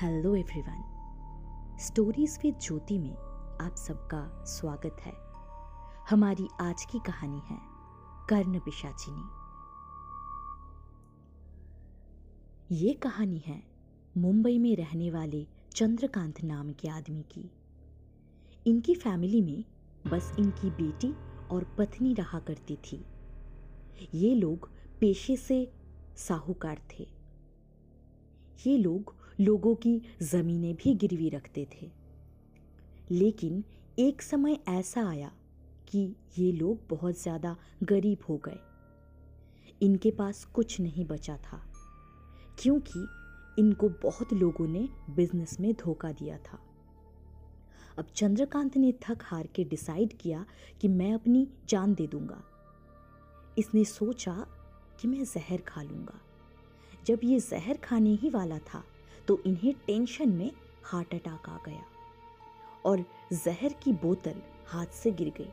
Hello everyone stories with Jyoti में आप सबका स्वागत है। हमारी आज की कहानी है कर्ण पिशाचिनी। ये कहानी है मुंबई में रहने वाले चंद्रकांत नाम के आदमी की। इनकी फैमिली में बस इनकी बेटी और पत्नी रहा करती थी। ये लोग पेशे से साहूकार थे। ये लोग लोगों की ज़मीनें भी गिरवी रखते थे। लेकिन एक समय ऐसा आया कि ये लोग बहुत ज़्यादा गरीब हो गए। इनके पास कुछ नहीं बचा था, क्योंकि इनको बहुत लोगों ने बिज़नेस में धोखा दिया था। अब चंद्रकांत ने थक हार के डिसाइड किया कि मैं अपनी जान दे दूँगा। इसने सोचा कि मैं जहर खा लूँगा। जब ये जहर खाने ही वाला था तो इन्हें टेंशन में हार्ट अटैक आ गया और जहर की बोतल हाथ से गिर गई।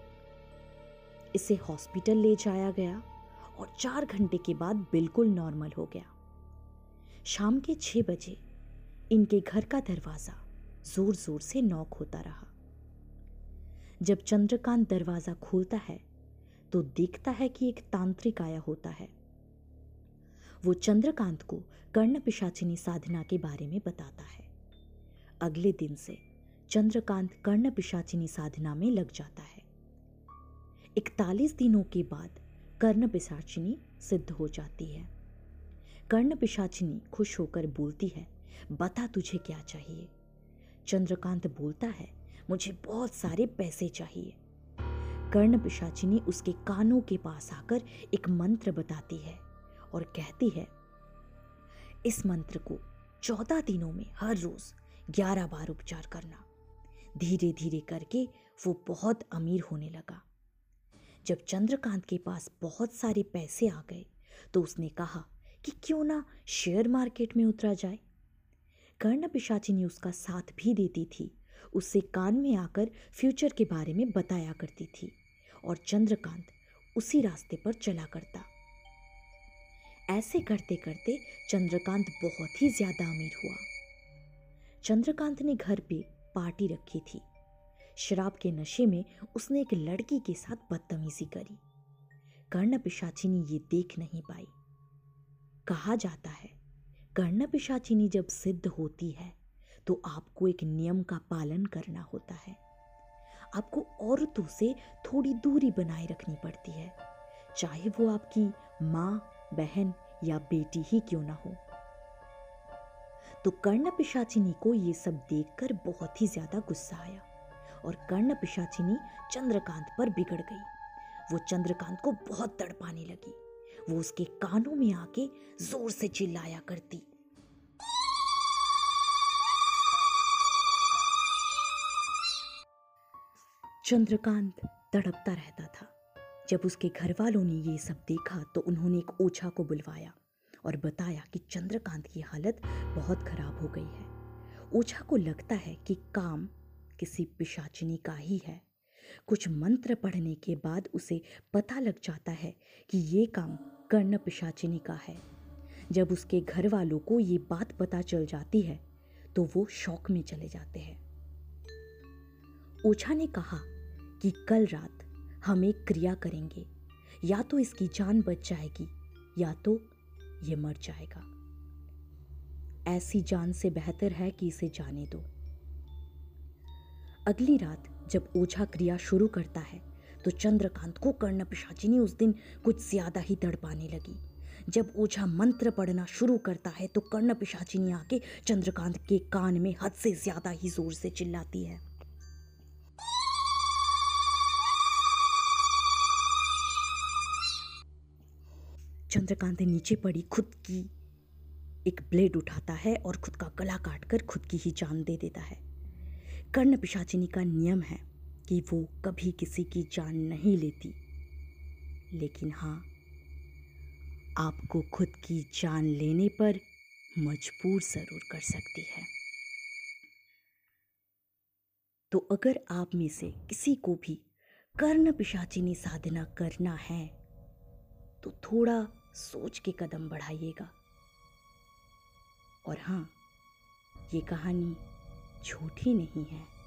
इसे हॉस्पिटल ले जाया गया और चार घंटे के बाद बिल्कुल नॉर्मल हो गया। शाम के छह बजे इनके घर का दरवाज़ा ज़ोर ज़ोर से नॉक होता रहा। जब चंद्रकांत दरवाज़ा खोलता है तो देखता है कि एक तांत्रिक आया होता है। वो चंद्रकांत को कर्ण पिशाचिनी साधना के बारे में बताता है। अगले दिन से चंद्रकांत कर्ण पिशाचिनी साधना में लग जाता है। इकतालीस दिनों के बाद कर्ण पिशाचिनी सिद्ध हो जाती है। कर्ण पिशाचिनी खुश होकर बोलती है, बता तुझे क्या चाहिए? चंद्रकांत बोलता है, मुझे बहुत सारे पैसे चाहिए। कर्ण पिशाचिनी उसके कानों के पास आकर एक मंत्र बताती है। और कहती है, इस मंत्र को चौदह दिनों में हर रोज ग्यारह बार उपचार करना। धीरे धीरे करके वो बहुत अमीर होने लगा। जब चंद्रकांत के पास बहुत सारे पैसे आ गए तो उसने कहा कि क्यों ना शेयर मार्केट में उतरा जाए। कर्ण पिशाचिनी उसका साथ भी देती थी, उससे कान में आकर फ्यूचर के बारे में बताया करती थी और चंद्रकांत उसी रास्ते पर चला करता। ऐसे करते करते चंद्रकांत बहुत ही ज़्यादा अमीर हुआ। चंद्रकांत ने घर पे पार्टी रखी थी। शराब के नशे में उसने एक लड़की के साथ बदतमीजी करी। कर्ण पिशाचिनी ये देख नहीं पाई। कहा जाता है, कर्ण पिशाचिनी जब सिद्ध होती है तो आपको एक नियम का पालन करना होता है। आपको औरतों से थोड़ी दूरी बनाए रखनी पड़ती है, चाहे वो आपकी माँ, बहन या बेटी ही क्यों ना हो? तो कर्ण पिशाचिनी को ये सब देखकर बहुत ही ज़्यादा गुस्सा आया और कर्ण पिशाचिनी चंद्रकांत पर बिगड़ गई। वो चंद्रकांत को बहुत तड़पाने लगी। वो उसके कानों में आके ज़ोर से चिल्लाया करती। चंद्रकांत तड़पता रहता था। जब उसके घर वालों ने ये सब देखा तो उन्होंने एक ओछा को बुलवाया और बताया कि चंद्रकांत की हालत बहुत खराब हो गई है। ओछा को लगता है कि काम किसी पिशाचिनी का ही है। कुछ मंत्र पढ़ने के बाद उसे पता लग जाता है कि ये काम कर्ण पिशाचिनी का है। जब उसके घर वालों को ये बात पता चल जाती है तो वो शौक में चले जाते हैं। ओछा ने कहा कि कल रात हम एक क्रिया करेंगे। या तो इसकी जान बच जाएगी, या तो ये मर जाएगा। ऐसी जान से बेहतर है कि इसे जाने दो। अगली रात जब ओझा क्रिया शुरू करता है तो चंद्रकांत को कर्ण पिशाचिनी उस दिन कुछ ज़्यादा ही तड़पाने लगी। जब ओझा मंत्र पढ़ना शुरू करता है तो कर्ण पिशाचिनी आके चंद्रकांत के कान में हद से ज़्यादा ही ज़ोर से चिल्लाती है। चंद्रकांत नीचे पड़ी, खुद की एक ब्लेड उठाता है और खुद का गला काटकर खुद की ही जान दे देता है। कर्ण पिशाचिनी का नियम है कि वो कभी किसी की जान नहीं लेती। लेकिन हाँ आपको खुद की जान लेने पर मजबूर ज़रूर कर सकती है। तो अगर आप में से किसी को भी कर्ण पिशाचिनी साधना करना है तो थोड़ा सोच के कदम बढ़ाइएगा। और हाँ ये कहानी झूठी नहीं है।